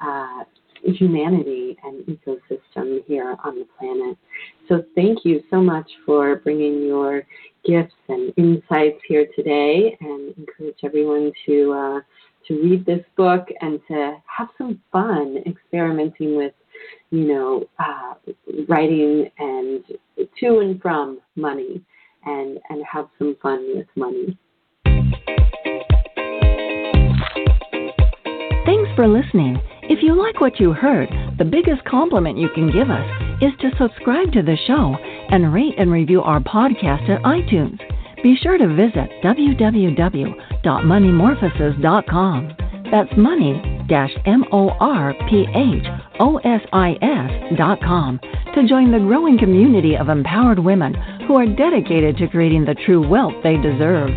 uh, humanity and ecosystem here on the planet. So thank you so much for bringing your gifts and insights here today and encourage everyone to uh, to read this book and to have some fun experimenting with, you know, uh, writing and to and from money and, and have some fun with money. Thanks for listening. If you like what you heard, the biggest compliment you can give us is to subscribe to the show and rate and review our podcast at iTunes. Be sure to visit www.moneymorphosis.com. That's money-m-o-r-p-h-o-s-i-s.com to join the growing community of empowered women who are dedicated to creating the true wealth they deserve.